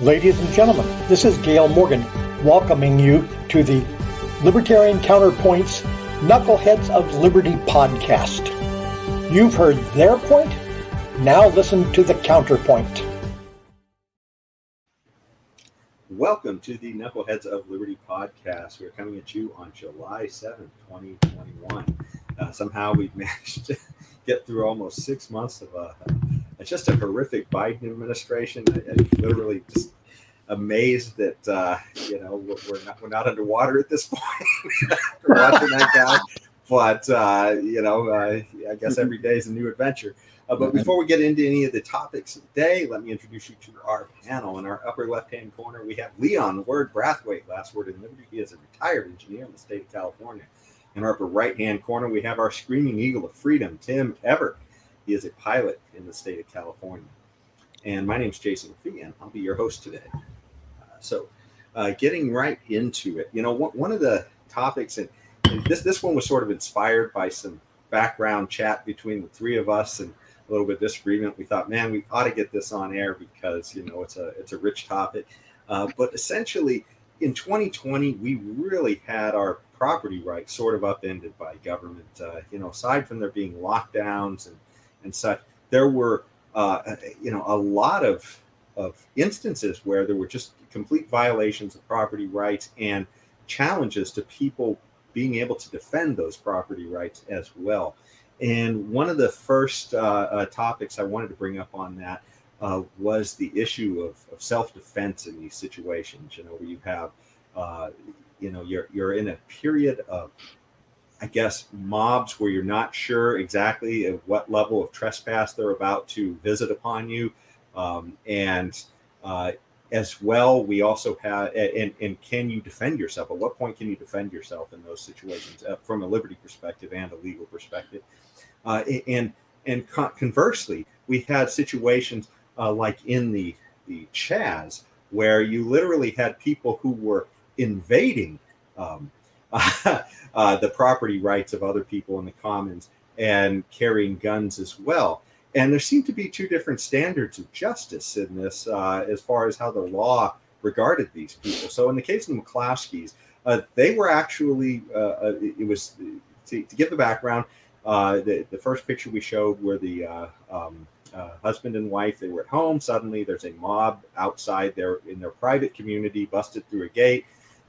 Ladies and gentlemen, this is Gail Morgan welcoming you to the Libertarian Counterpoints Knuckleheads of Liberty podcast. You've heard their point, now listen to the counterpoint. Welcome to the Knuckleheads of Liberty podcast. We're coming at you on July 7th, 2021. Uh, somehow we've managed to get through almost six months of a, a just a horrific Biden administration. I, I literally just amazed that uh, you know we're not we're not underwater at this point after watching that guy. But uh, you know, uh, I guess every day is a new adventure. Uh, but before we get into any of the topics of the day, let me introduce you to our panel. In our upper left-hand corner, we have Leon Word Brathwaite, last word in Liberty. He is a retired engineer in the state of California. In our upper right-hand corner, we have our screaming eagle of freedom, Tim Everett. He is a pilot in the state of California. And my name is Jason Fee, and I'll be your host today. So, uh, getting right into it, you know, one, of the topics, and, this this one was sort of inspired by some background chat between the three of us, and a little bit of disagreement. We thought, man, we ought to get this on air because you know it's a it's a rich topic. Uh, but essentially, in 2020, we really had our property rights sort of upended by government. Uh, you know, aside from there being lockdowns and and such, there were uh, you know a lot of of instances where there were just complete violations of property rights and challenges to people being able to defend those property rights as well. And one of the first uh, uh, topics I wanted to bring up on that uh, was the issue of, of self-defense in these situations. You know, where you have, uh, you know, you're you're in a period of, I guess, mobs where you're not sure exactly at what level of trespass they're about to visit upon you, um, and uh, as well, we also have, and, and can you defend yourself? At what point can you defend yourself in those situations uh, from a liberty perspective and a legal perspective? Uh, and and conversely, we've had situations uh, like in the the Chaz where you literally had people who were invading um, uh, the property rights of other people in the commons and carrying guns as well. And there seemed to be two different standards of justice in this uh, as far as how the law regarded these people. So in the case of the McCloskeys, uh, they were actually, uh, uh it was to, to, give the background, uh, the, the first picture we showed were the uh, um, husband and wife. They were at home. Suddenly there's a mob outside their, in their private community, busted through a gate.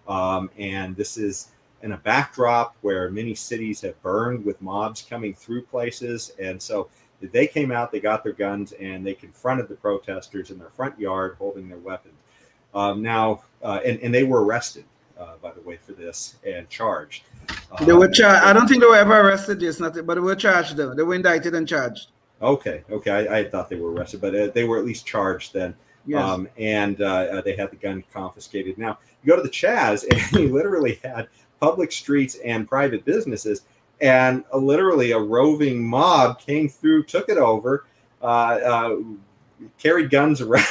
Um, and this is in a backdrop where many cities have burned with mobs coming through places. And so they came out, they got their guns, and they confronted the protesters in their front yard holding their weapons. Um, now, uh, and, and they were arrested, uh, by the way, for this and charged. they were charged. I don't think they were ever arrested, just nothing, but they were charged though. They were indicted and charged. Okay, okay. I, I thought they were arrested, but uh, they were at least charged then. Yes. Um, and uh, uh, they had the gun confiscated. Now, you go to the Chaz, and you literally had public streets and private businesses and a, literally a roving mob came through, took it over, uh, uh, carried guns around,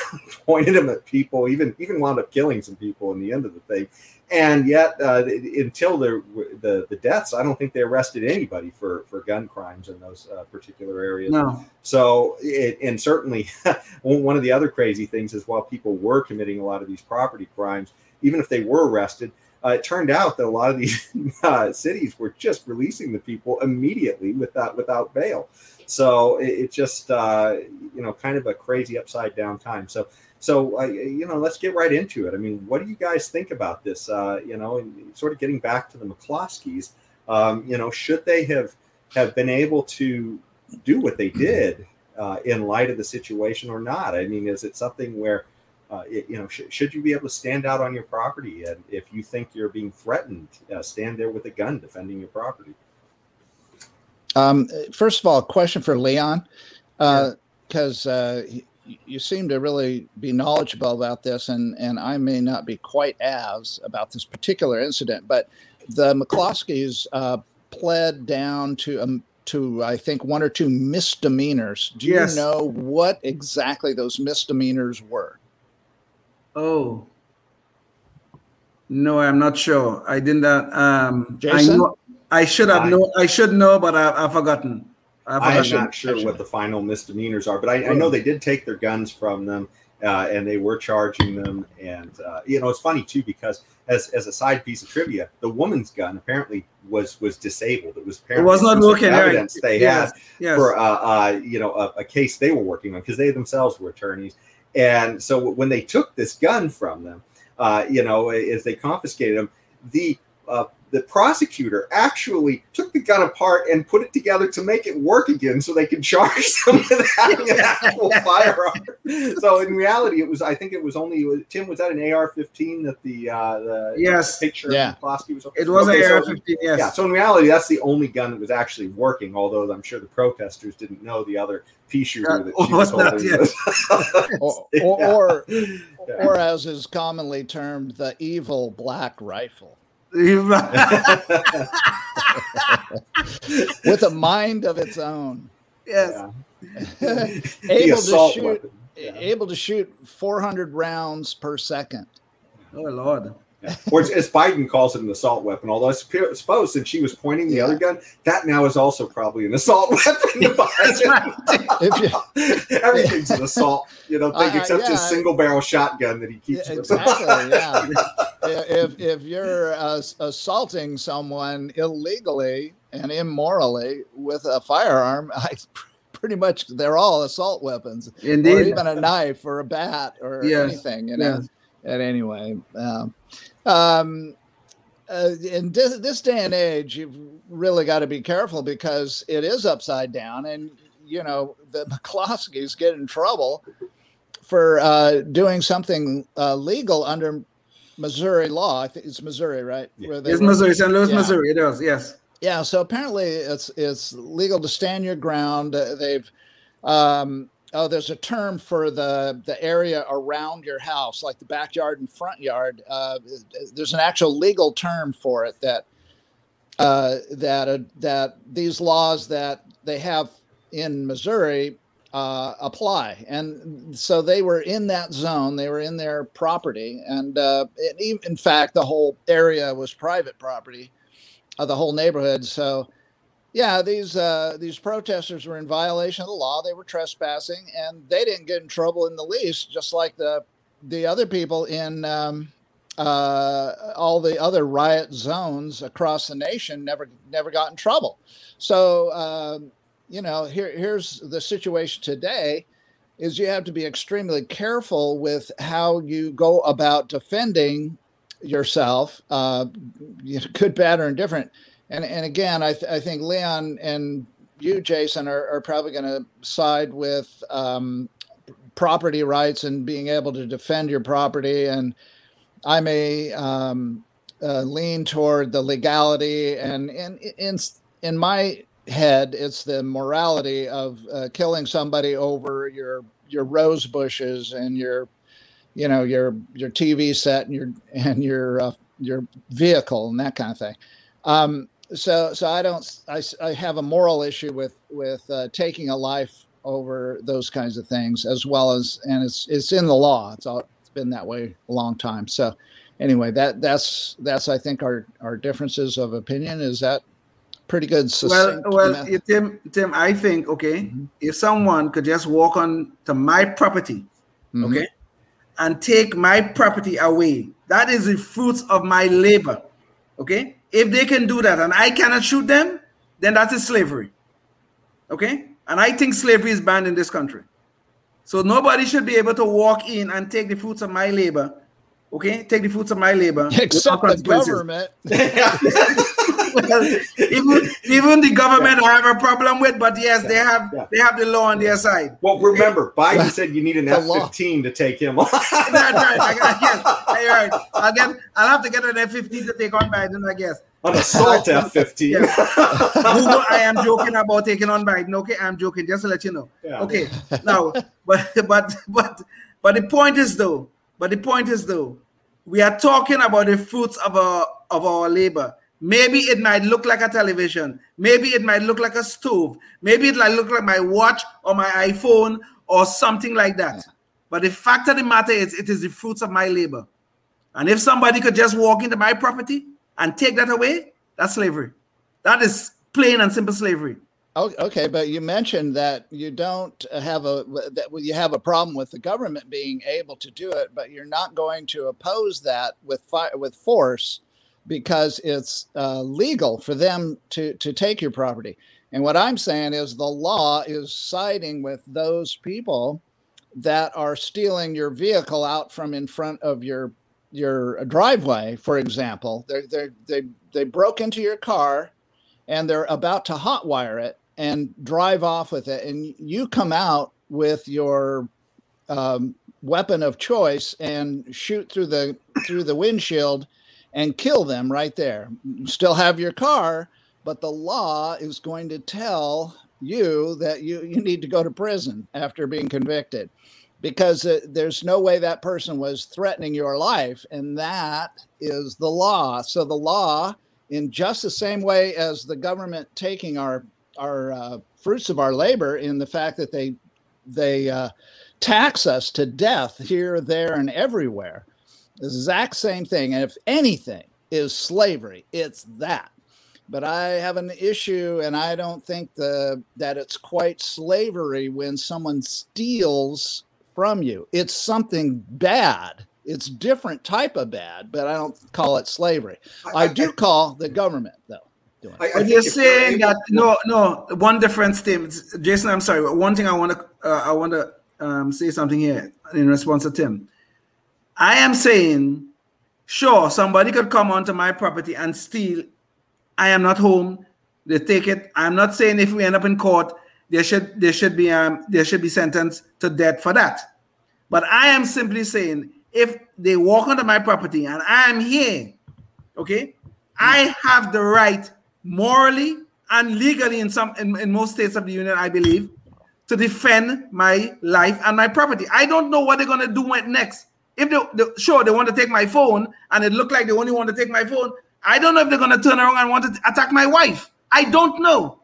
pointed them at people, even even wound up killing some people in the end of the thing. And yet, uh, until the, the, the deaths, I don't think they arrested anybody for for gun crimes in those uh, particular areas. No. So, it, and certainly, one of the other crazy things is while people were committing a lot of these property crimes, even if they were arrested, uh, it turned out that a lot of these uh, cities were just releasing the people immediately without without bail. So it, it just uh, you know kind of a crazy upside down time. So so uh, you know let's get right into it. I mean, what do you guys think about this? Uh, you know, and sort of getting back to the McCloskeys. Um, you know, should they have have been able to do what they did uh, in light of the situation or not? I mean, is it something where uh, it, you know, sh- should you be able to stand out on your property? And if you think you're being threatened, uh, stand there with a gun defending your property. Um, first of all, a question for Leon, because uh. Uh, you seem to really be knowledgeable about this, and, and I may not be quite as about this particular incident, but the McCloskeys uh, pled down to um, to I think one or two misdemeanors. Do yes. you know what exactly those misdemeanors were? Oh. No, I'm not sure. I didn't. Uh, um, Jason? I, know, I should have know. I should know, but I, have forgotten. I've forgotten. I'm not sure what the final misdemeanors are, but I, I, know they did take their guns from them, uh, and they were charging them. And uh, you know, it's funny too because as as a side piece of trivia, the woman's gun apparently was was disabled. It was apparently It was not working. evidence right. they yes. had Yes. for uh, uh, you know a, a case they were working on because they themselves were attorneys. And so when they took this gun from them, uh, you know, as they confiscated them, the uh, the prosecutor actually took the gun apart and put it together to make it work again, so they could charge them with having an actual firearm. So in reality, it was I think it was only Tim was that an AR-15 that the uh, the Yes. picture Yeah. of McCloskey was. It was Okay, an so- AR-15. Yes. yeah, so in reality, that's the only gun that was actually working. Although I'm sure the protesters didn't know the other pea shooter Uh, that she was was not, holding. yes. or, or, or, Yeah. or as is commonly termed, the evil black rifle with a mind of its own, yes. Yeah. Able to shoot. Yeah. able to shoot 400 rounds per second. Oh Lord. Yeah. Or as- as Biden calls it, an assault weapon. Although I sup- suppose since she was pointing the Yeah. other gun, that now is also probably an assault weapon. to That's Biden. right. If you, Everything's an assault, you know, thing Uh, uh, except yeah. his single barrel shotgun that he keeps. with exactly. Yeah. If if you're uh, assaulting someone illegally and immorally with a firearm, I pretty much they're all assault weapons, or even a knife or a bat or Yes. anything. You know. And anyway, um, um, uh, in this, this day and age, you've really got to be careful because it is upside down, and you know the McCloskeys get in trouble for uh, doing something uh, legal under Missouri law. I think it's Missouri, right? Yeah. Where they It's were- Missouri, St. Louis, Yeah. Missouri. It does. Yes. yeah, so apparently it's it's legal to stand your ground. Uh, they've um, oh, there's a term for the the area around your house, like the backyard and front yard. Uh, there's an actual legal term for it that uh, that uh, that these laws that they have in Missouri uh, apply, and so they were in that zone. They were in their property, and uh, it, in fact, the whole area was private property of the whole neighborhood. So, yeah, these uh, these protesters were in violation of the law. They were trespassing, and they didn't get in trouble in the least. Just like the the other people in um, uh, all the other riot zones across the nation never never got in trouble. So, um, you know, here here's the situation today. Is you have to be extremely careful with how you go about defending yourself, uh, good, bad, or indifferent. And and again, I, th- I think Leon and you, Jason, are, are probably going to side with um, property rights and being able to defend your property. And I may um, uh, lean toward the legality. And in in in my head, it's the morality of uh, killing somebody over your your rose bushes and your you know your your TV set and your and your uh, your vehicle and that kind of thing. Um, so so I don't I, I have a moral issue with with uh, taking a life over those kinds of things as well as and it's it's in the law. It's all it's been that way a long time. So anyway, that that's that's I think our our differences of opinion is that pretty good. Well, well, method? Tim, Tim, I think okay, Mhm. if someone could just walk on to my property, Mhm. okay, and take my property away, that is the fruits of my labor, okay. If they can do that and I cannot shoot them, then that is slavery, okay. And I think slavery is banned in this country, so nobody should be able to walk in and take the fruits of my labor, okay, take the fruits of my labor, Except the government. well, even even the government I have a problem with, but yes, they have Yeah. they have the law on their side. Well, remember, Biden said you need an F fifteen to take him on. That's right. I, I guess. You're right. I'll get. I'll have to get an F-15 to take on Biden. I guess. An assault F fifteen. Google, I am joking about taking on Biden. Okay, I'm joking. Just to let you know. Yeah. Okay. Now, but but but but the point is though. But the point is though, we are talking about the fruits of our of our labor. Maybe it might look like a television. Maybe it might look like a stove. Maybe it might look like my watch or my iPhone or something like that. But the fact of the matter is, it is the fruits of my labor. And if somebody could just walk into my property and take that away, that's slavery. That is plain and simple slavery. Okay, but you mentioned that you don't have a that you have a problem with the government being able to do it, but you're not going to oppose that with fire with force because it's uh, legal for them to to take your property. And what I'm saying is the law is siding with those people that are stealing your vehicle out from in front of your your driveway, for example. They they they they broke into your car and they're about to hotwire it and drive off with it, and you come out with your um, weapon of choice and shoot through the through the windshield and kill them right there. Still have your car, but the law is going to tell you that you, you need to go to prison after being convicted because uh, there's no way that person was threatening your life and that is the law so the law in just the same way as the government taking our our uh, fruits of our labor in the fact that they they uh, tax us to death here there and everywhere the exact same thing and if anything is slavery it's that but I have an issue, and I don't think the that it's quite slavery when someone steals from you. It's something bad. It's different type of bad, but I don't call it slavery. I, I do call the government though. I, but you're saying that no, no. One difference, Tim. Jason, I'm sorry. One thing I want to uh, I want to um, say something here in response to Tim. I am saying, sure, somebody could come onto my property and steal I am not home. They take it. I'm not saying if we end up in court, there should there should be um there should be sentenced to death for that. But I am simply saying if they walk onto my property and I am here, okay, I have the right morally and legally in some in, in most states of the union, I believe, to defend my life and my property. I don't know what they're gonna do next. If they, they sure they want to take my phone and it looked like they only want to take my phone, I don't know if they're going to turn around and want to attack my wife. I don't know.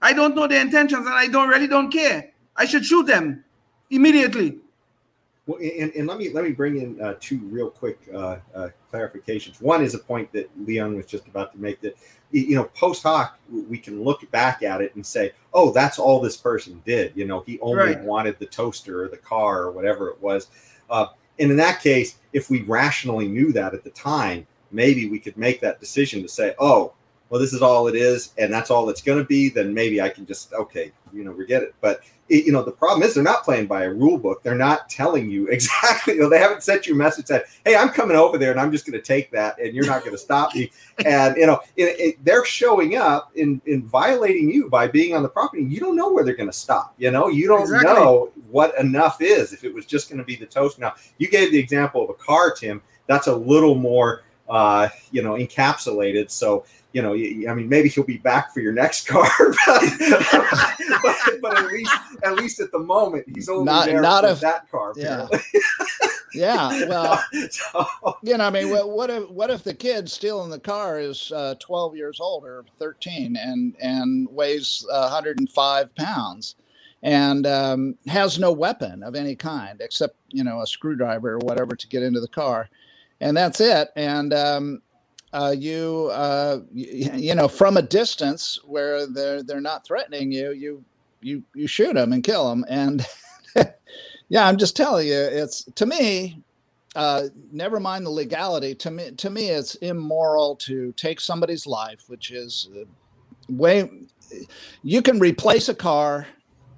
I don't know their intentions, and I don't really don't care. I should shoot them immediately. Well, and, and let me let me bring in uh, two real quick uh, uh, clarifications. One is a point that Leon was just about to make that you know post hoc we can look back at it and say, oh, that's all this person did. You know, he only right. wanted the toaster or the car or whatever it was. Uh, and in that case, if we rationally knew that at the time, maybe we could make that decision to say, oh, well, this is all it is, and that's all it's going to be, then maybe I can just, okay, you know, forget it. But, it, you know, the problem is they're not playing by a rule book. They're not telling you exactly, you know, they haven't sent you a message that, hey, I'm coming over there and I'm just going to take that and you're not going to stop me. And, you know, it, it, they're showing up in, in violating you by being on the property. You don't know where they're going to stop. You know, you don't exactly. know what enough is if it was just going to be the toast. Now, you gave the example of a car, Tim. That's a little more uh, you know, encapsulated. So, you know, I mean, maybe he'll be back for your next card, but, but, but, at least, at least at the moment, he's only not, there not for if, that car. Yeah. yeah. Well, so, you know, I mean, what, what, if what if the kid stealing the car is uh, 12 years old or 13 and and weighs 105 pounds? and um, has no weapon of any kind except you know a screwdriver or whatever to get into the car and that's it. And um, uh, you, uh, you, you know, from a distance where they're they're not threatening you, you you you shoot them and kill them. And yeah, I'm just telling you, it's to me. Uh, never mind the legality. To me, to me, it's immoral to take somebody's life, which is way. You can replace a car,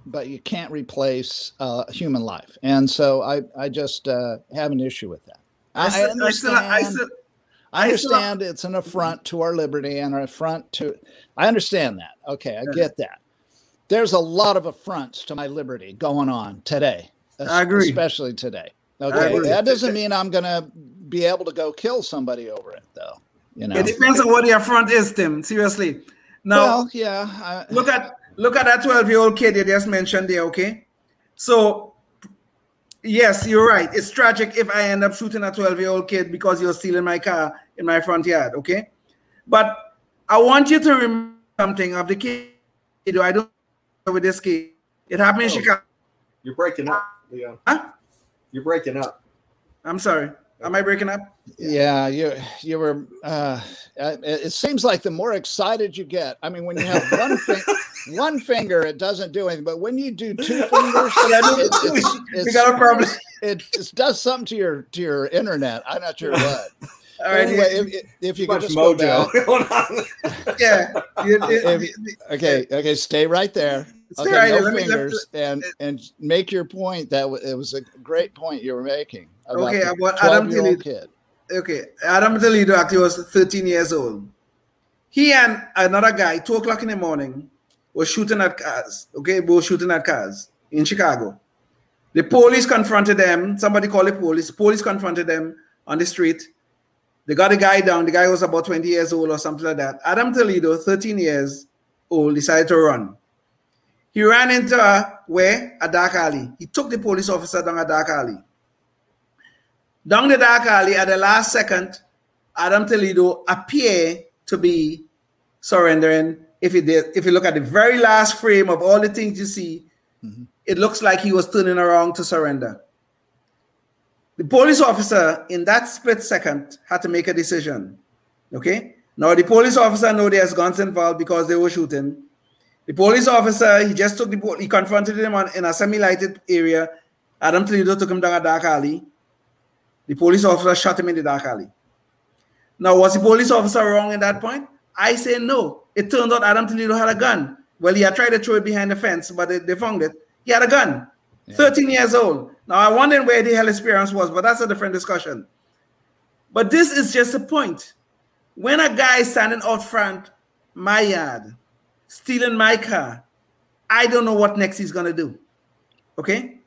but you can't replace uh, human life, and so I, I just uh, have an issue with that. I, I understand. I, still, I, understand it's an affront to our liberty and an affront to. I understand that. Okay, I get that. There's a lot of affronts to my liberty going on today. I agree, especially today. Okay, that doesn't mean I'm going to be able to go kill somebody over it, though. You know, it depends on what the affront is, Tim. Seriously. Now, well, yeah. I, look at look at that 12 year old kid you just mentioned there. Okay, so Yes, you're right. It's tragic if I end up shooting a 12 year old kid because you're stealing my car in my front yard. Okay. But I want you to remember something of the kid. I don't know with this kid. It happened oh, in Chicago. You're breaking up, Leon. Huh? You're breaking up. I'm sorry. Am I breaking up? Yeah, you you were. Uh, it, it seems like the more excited you get. I mean, when you have one thing, one finger, it doesn't do anything. But when you do two fingers, it, it's, we got a problem. it, it does something to your to your internet. I'm not sure what. All right. anyway, if, if you Too could much just go mojo back. yeah. You- you- If- Okay, okay, stay right there. Okay, right no. Let me- fingers, and and make your point. That w- it was a great point you were making. Okay, about Adam 12-year-old Toledo. kid. okay, Adam Toledo actually was 13 years old. He and another guy, two o'clock in the morning, was shooting at cars. Okay, both shooting at cars in Chicago. The police confronted them. Somebody called the police. Police confronted them on the street. They got the guy down. The guy was about 20 years old or something like that. Adam Toledo, 13 years old, decided to run. He ran into a, where? A dark alley. He took the police officer down a dark alley. Down the dark alley, at the last second, Adam Toledo appeared to be surrendering. If you did, if you look at the very last frame of all the things you see, Mhm. it looks like he was turning around to surrender. The police officer in that split second had to make a decision. Okay. Now the police officer know there's guns involved because they were shooting. The police officer, he just took the he confronted him on, in a semi-lighted area. Adam Toledo took him down a dark alley. The police officer shot him in the dark alley. Now, was the police officer wrong in that point? I say no. It turned out Adam Toledo had a gun. Well, he had tried to throw it behind the fence, but they, they found it. He had a gun. Yeah. 13 years old. Now, I wonder where the hell his parents was, but that's a different discussion. But this is just a point. When a guy is standing out front my yard, stealing my car, I don't know what next he's gonna do. Okay?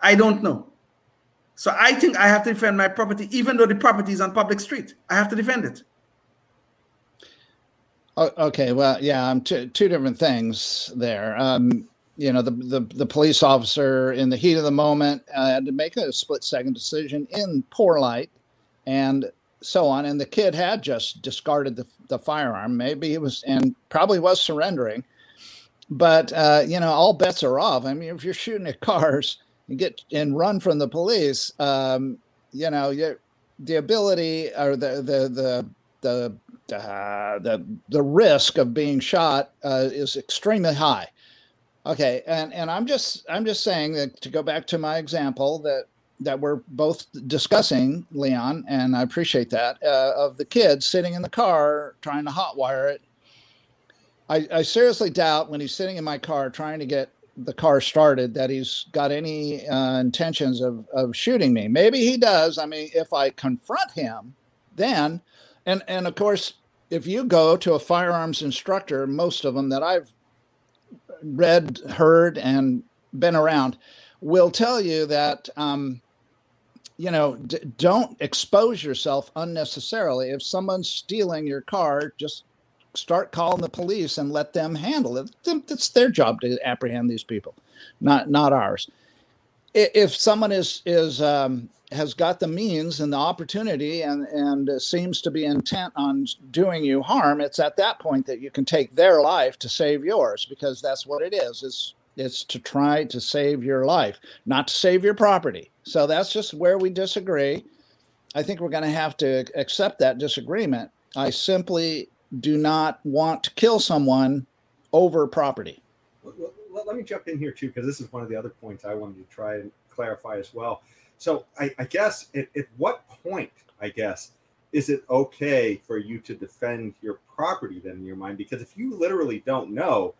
I don't know. So I think I have to defend my property, even though the property is on public street. I have to defend it. Okay, well, yeah, I'm two two different things there. Um, you know, the, the the police officer in the heat of the moment uh, had to make a split second decision in poor light, and so on. And the kid had just discarded the the firearm. Maybe it was, and probably was surrendering. But uh, you know, all bets are off. I mean, if you're shooting at cars and get and run from the police, um, you know, you the ability or the the the the uh, the the risk of being shot uh, is extremely high. Okay, and and I'm just I'm just saying that to go back to my example that that we're both discussing, Leon, and I appreciate that uh, of the kid sitting in the car trying to hotwire it. I, I seriously doubt when he's sitting in my car trying to get the car started that he's got any uh, intentions of of shooting me. Maybe he does. I mean, if I confront him, then and and of course if you go to a firearms instructor most of them that i've read heard and been around will tell you that um, you know d- don't expose yourself unnecessarily. If someone's stealing your car just start calling the police and let them handle it. It's their job to apprehend these people not not ours. If someone is is um, has got the means and the opportunity and and seems to be intent on doing you harm it's at that point that you can take their life to save yours because that's what it is. It's it's to try to save your life not to save your property so that's just where we disagree i think we're going to have to accept that disagreement i simply do not want to kill someone over property Let- me jump in here too, because this is one of the other points I wanted to try and clarify as well. So I, I guess at, at what point, I guess, is it okay for you to defend your property then in your mind? Because if you literally don't know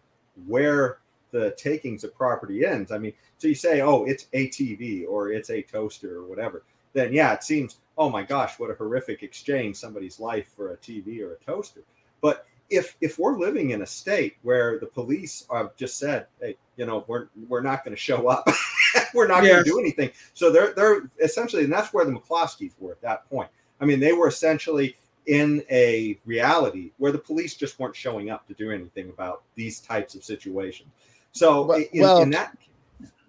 where the takings of property ends, I mean, so you say, oh, it's a TV or it's a toaster or whatever, then yeah, it seems, oh my gosh, what a horrific exchange somebody's life for a TV or a toaster. But if if we're living in a state where the police have just said, hey, you know, we're we're not going to show up, we're not going to do anything. So they're they're essentially, and that's where the McCloskeys were at that point. I mean, they were essentially in a reality where the police just weren't showing up to do anything about these types of situations. So Well- in, well- in that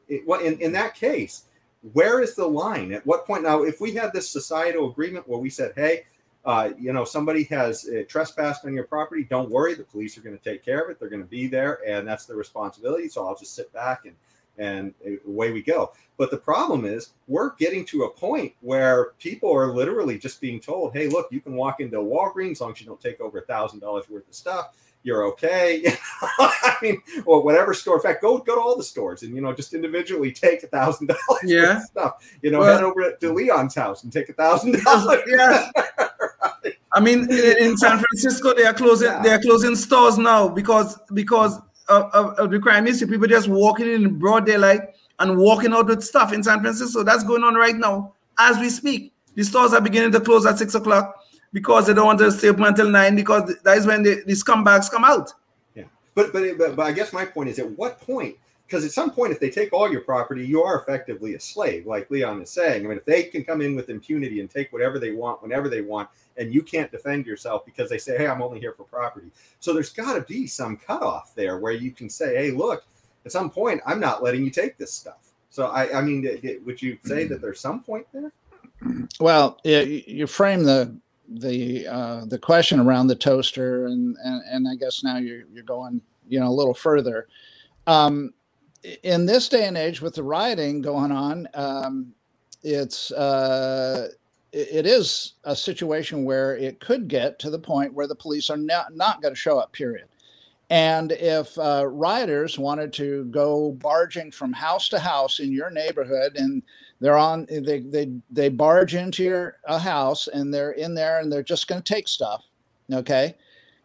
in, in that case, where is the line? At what point now, if we had this societal agreement where we said, hey, uh, you know, somebody has uh, trespassed on your property, don't worry, the police are going to take care of it. They're going to be there, and that's their responsibility. So I'll just sit back and and away we go. But the problem is, we're getting to a point where people are literally just being told, "Hey, look, you can walk into Walgreens as long as you don't take over a thousand dollars worth of stuff. You're okay." I mean, or whatever store. In fact, go go to all the stores and you know just individually take a thousand dollars Yeah. stuff. You know, Well- head over to Leon's house and take a thousand dollars. Yeah. I mean, in, in San Francisco, they are closing. Yeah. They are closing stores now because because of, of, of the crime issue. People just walking in broad daylight and walking out with stuff in San Francisco. That's going on right now as we speak. The stores are beginning to close at six o'clock because they don't want to stay open until nine because that is when the, the scumbags come out. Yeah, But, but but but I guess my point is at what point? Because at some point, if they take all your property, you are effectively a slave, like Leon is saying. I mean, if they can come in with impunity and take whatever they want whenever they want, and you can't defend yourself because they say, "Hey, I'm only here for property," so there's got to be some cutoff there where you can say, "Hey, look, at some point, I'm not letting you take this stuff." So I, I mean, it- it- would you say that mm. there's some point there? Well, yeah, you you frame the the uh, the question around the toaster, and, and and I guess now you're you're going you know a little further. Um, in this day and age, with the rioting going on, um, it's uh, it, is a situation where it could get to the point where the police are not not going to show up. Period. And if uh, rioters wanted to go barging from house to house in your neighborhood and they're on they they they barge into your a house and they're in there and they're just going to take stuff okay?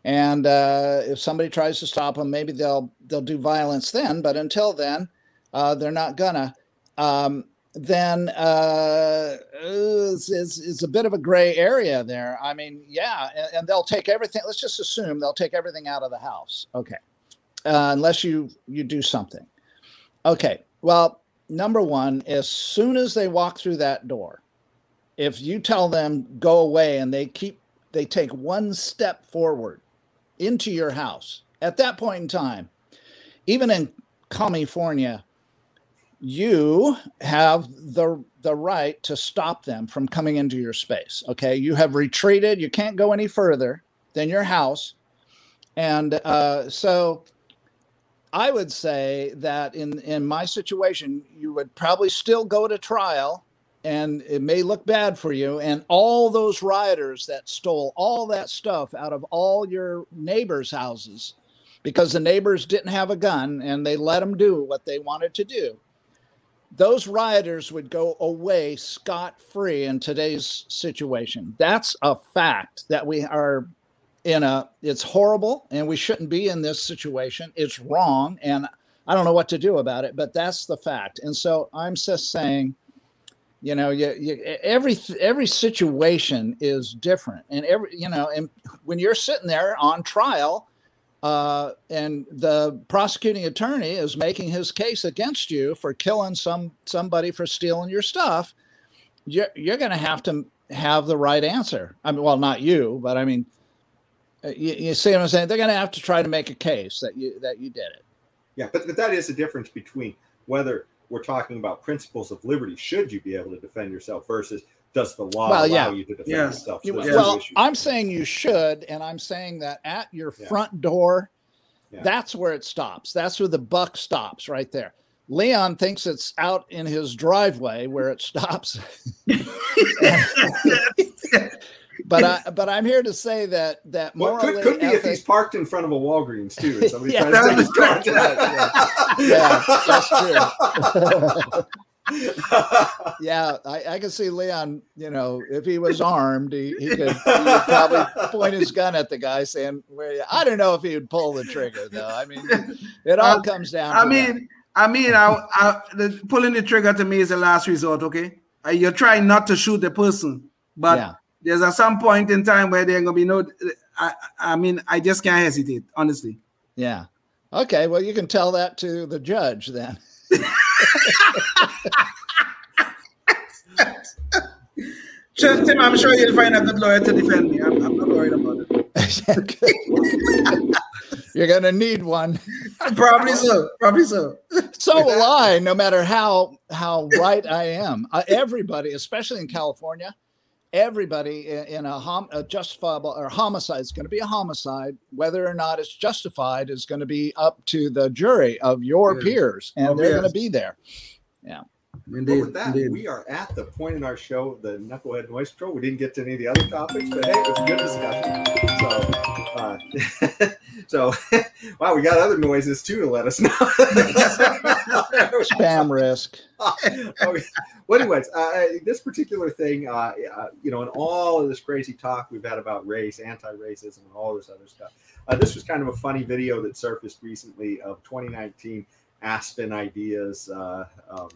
And uh, if somebody tries to stop them maybe they'll they'll do violence then but until then uh, they're not gonna. Um, then uh, it's, it's, a bit of a gray area there. I mean yeah and, and they'll take everything let's just assume they'll take everything out of the house okay? Uh, unless you you do something. Okay well number one, as soon as they walk through that door, if you tell them go away and they keep they take one step forward into your house, at that point in time, even in California, you have the the right to stop them from coming into your space. Okay, you have retreated. You can't go any further than your house, and uh, so I would say that in in my situation, you would probably still go to trial, and it may look bad for you. And all those rioters that stole all that stuff out of all your neighbors' houses, because the neighbors didn't have a gun and they let them do what they wanted to do. Those rioters would go away scot free in today's situation. That's a fact that we are in a it's horrible and we shouldn't be in this situation. It's wrong and i don't know what to do about it but that's the fact. And so i'm just saying you know you, you, every every situation is different and every you know and when you're sitting there on trial uh, and the prosecuting attorney is making his case against you for killing some somebody for stealing your stuff you're, you're going to have to have the right answer. I mean well not you but i mean Uh, you, you see what I'm saying? They're going to have to try to make a case that you that you did it. Yeah, but, but that is the difference between whether we're talking about principles of liberty, should you be able to defend yourself, versus does the law Well, allow yeah. you to defend Yes. yourself? So Yeah. Well. I'm saying you should, and I'm saying that at your Yeah. front door, Yeah. that's where it stops. That's where the buck stops, right there. Leon thinks it's out in his driveway where it stops. but I but I'm here to say that that Well, morally could, could be if he's parked in front of a Walgreens too. And somebody Yeah, tries to take his car. that's yeah, that's true. yeah, I, I can see Leon. You know, if he was armed, he, he could he would probably point his gun at the guy, saying, "Where?" you-" I don't know if he would pull the trigger, though. I mean, it all Uh, comes down. I to that. mean, I mean, I, I, the, pulling the trigger to me is the last resort. Okay, uh, you're trying not to shoot the person, but yeah, there's at some point in time where there gonna be no. I, I mean, I just can't hesitate, honestly. yeah. Okay, well, you can tell that to the judge then. Sure, Tim, I'm sure you'll find a good lawyer to defend me. I'm, I'm not worried about it. You're going to need one. Probably so. Probably so. So will I, no matter how how right I am. Uh, everybody, especially in California, everybody in, a, hom- a justifiable or homicide is going to be a homicide. Whether or not it's justified is going to be up to the jury of your peers, and Of they're yes. going to be there. Indeed, Well, with that, indeed. we are at the point in our show, the Knucklehead Noise Patrol. We didn't get to any of the other topics, but hey, it was a good discussion. So, uh, so wow, we got other noises too to let us know. Spam risk. okay. Well, anyways, uh, this particular thing, uh, uh, you know, in all of this crazy talk we've had about race, anti-racism, and all this other stuff, uh, this was kind of a funny video that surfaced recently of 2019 Aspen Ideas uh, um,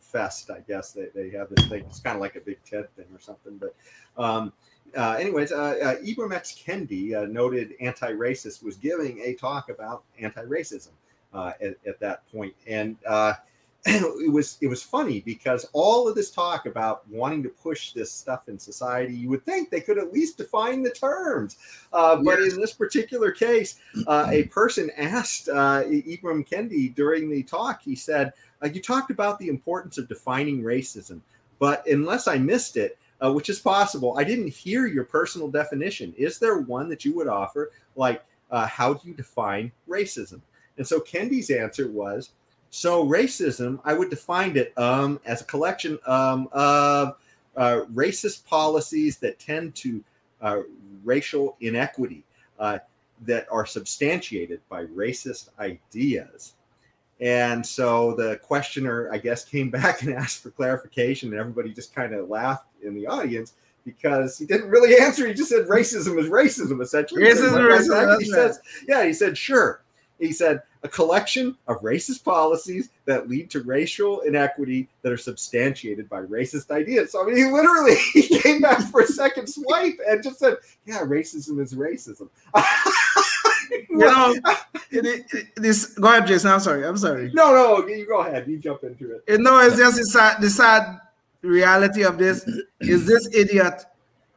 Fest. I guess they, they have this thing. It's kind of like a Big TED thing or something. But, um, uh, anyways, uh, uh, Ibram X. Kendi, a noted anti-racist, was giving a talk about anti-racism uh, at, at that point, and uh, it was it was funny because all of this talk about wanting to push this stuff in society, you would think they could at least define the terms. Uh, but in this particular case, uh, a person asked uh, Ibram Kendi during the talk. He said, "You talked about the importance of defining racism, but unless I missed it." Uh, which is possible. I didn't hear your personal definition. Is there one that you would offer? Like, uh, how do you define racism? And so Kendi's answer was, so racism, I would define it um, as a collection um, of uh, racist policies that tend to uh, racial inequity uh, that are substantiated by racist ideas. And so the questioner, I guess, came back and asked for clarification, and everybody just kind of laughed in the audience because he didn't really answer. He just said racism is racism, essentially. Racism, "What racism, the heck?" that's He says, yeah, he said, sure. He said, a collection of racist policies that lead to racial inequity that are substantiated by racist ideas. So, I mean, he literally he came back for a second swipe and just said, yeah, racism is racism. You know, it, it- this. Go ahead, Jason. I'm sorry. I'm sorry. no, no, you go ahead. You jump into it. Know, it's just the sad, the sad reality of this is this idiot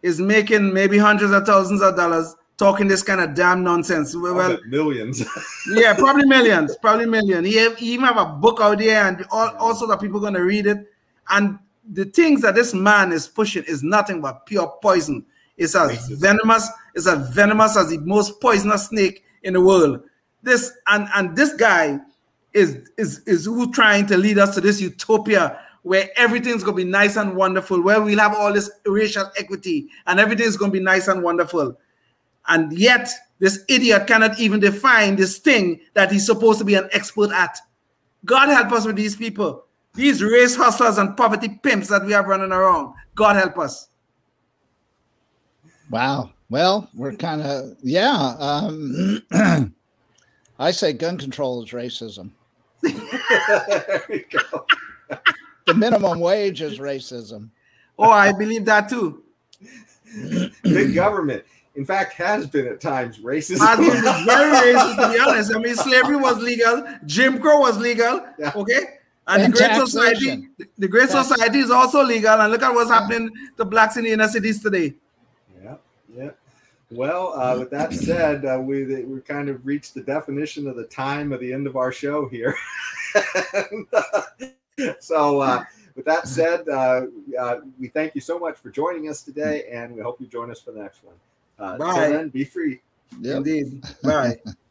is making maybe hundreds of thousands of dollars talking this kind of damn nonsense. Well, millions. yeah, probably millions, probably million. He, have, he even have a book out there, and all, all sorts of people going to read it. And the things that this man is pushing is nothing but pure poison. It's as venomous, it's as venomous as the most poisonous snake in the world. This and and this guy is is is who trying to lead us to this utopia where everything's gonna be nice and wonderful, where we'll have all this racial equity and everything's gonna be nice and wonderful. And yet, this idiot cannot even define this thing that he's supposed to be an expert at. God help us with these people, these race hustlers and poverty pimps that we have running around. God help us. Wow. Well, we're kind of yeah. Um, I say gun control is racism. there you go. The minimum wage is racism. Oh, I believe that too. Big government, in fact, has been at times racist. I think it's very racist, to be honest. I mean, slavery was legal, Jim Crow was legal, Yeah. okay? And, And the Great taxation. Society, the Great Tax- Society is also legal. And look at what's happening to blacks in the inner cities today. Yeah, yeah. Well, uh, with that said, uh, we we kind of reached the definition of the time of the end of our show here. And, uh, so, uh, with that said, uh, uh, we thank you so much for joining us today, and we hope you join us for the next one. Uh, till then, be free. Yep. Indeed. Bye.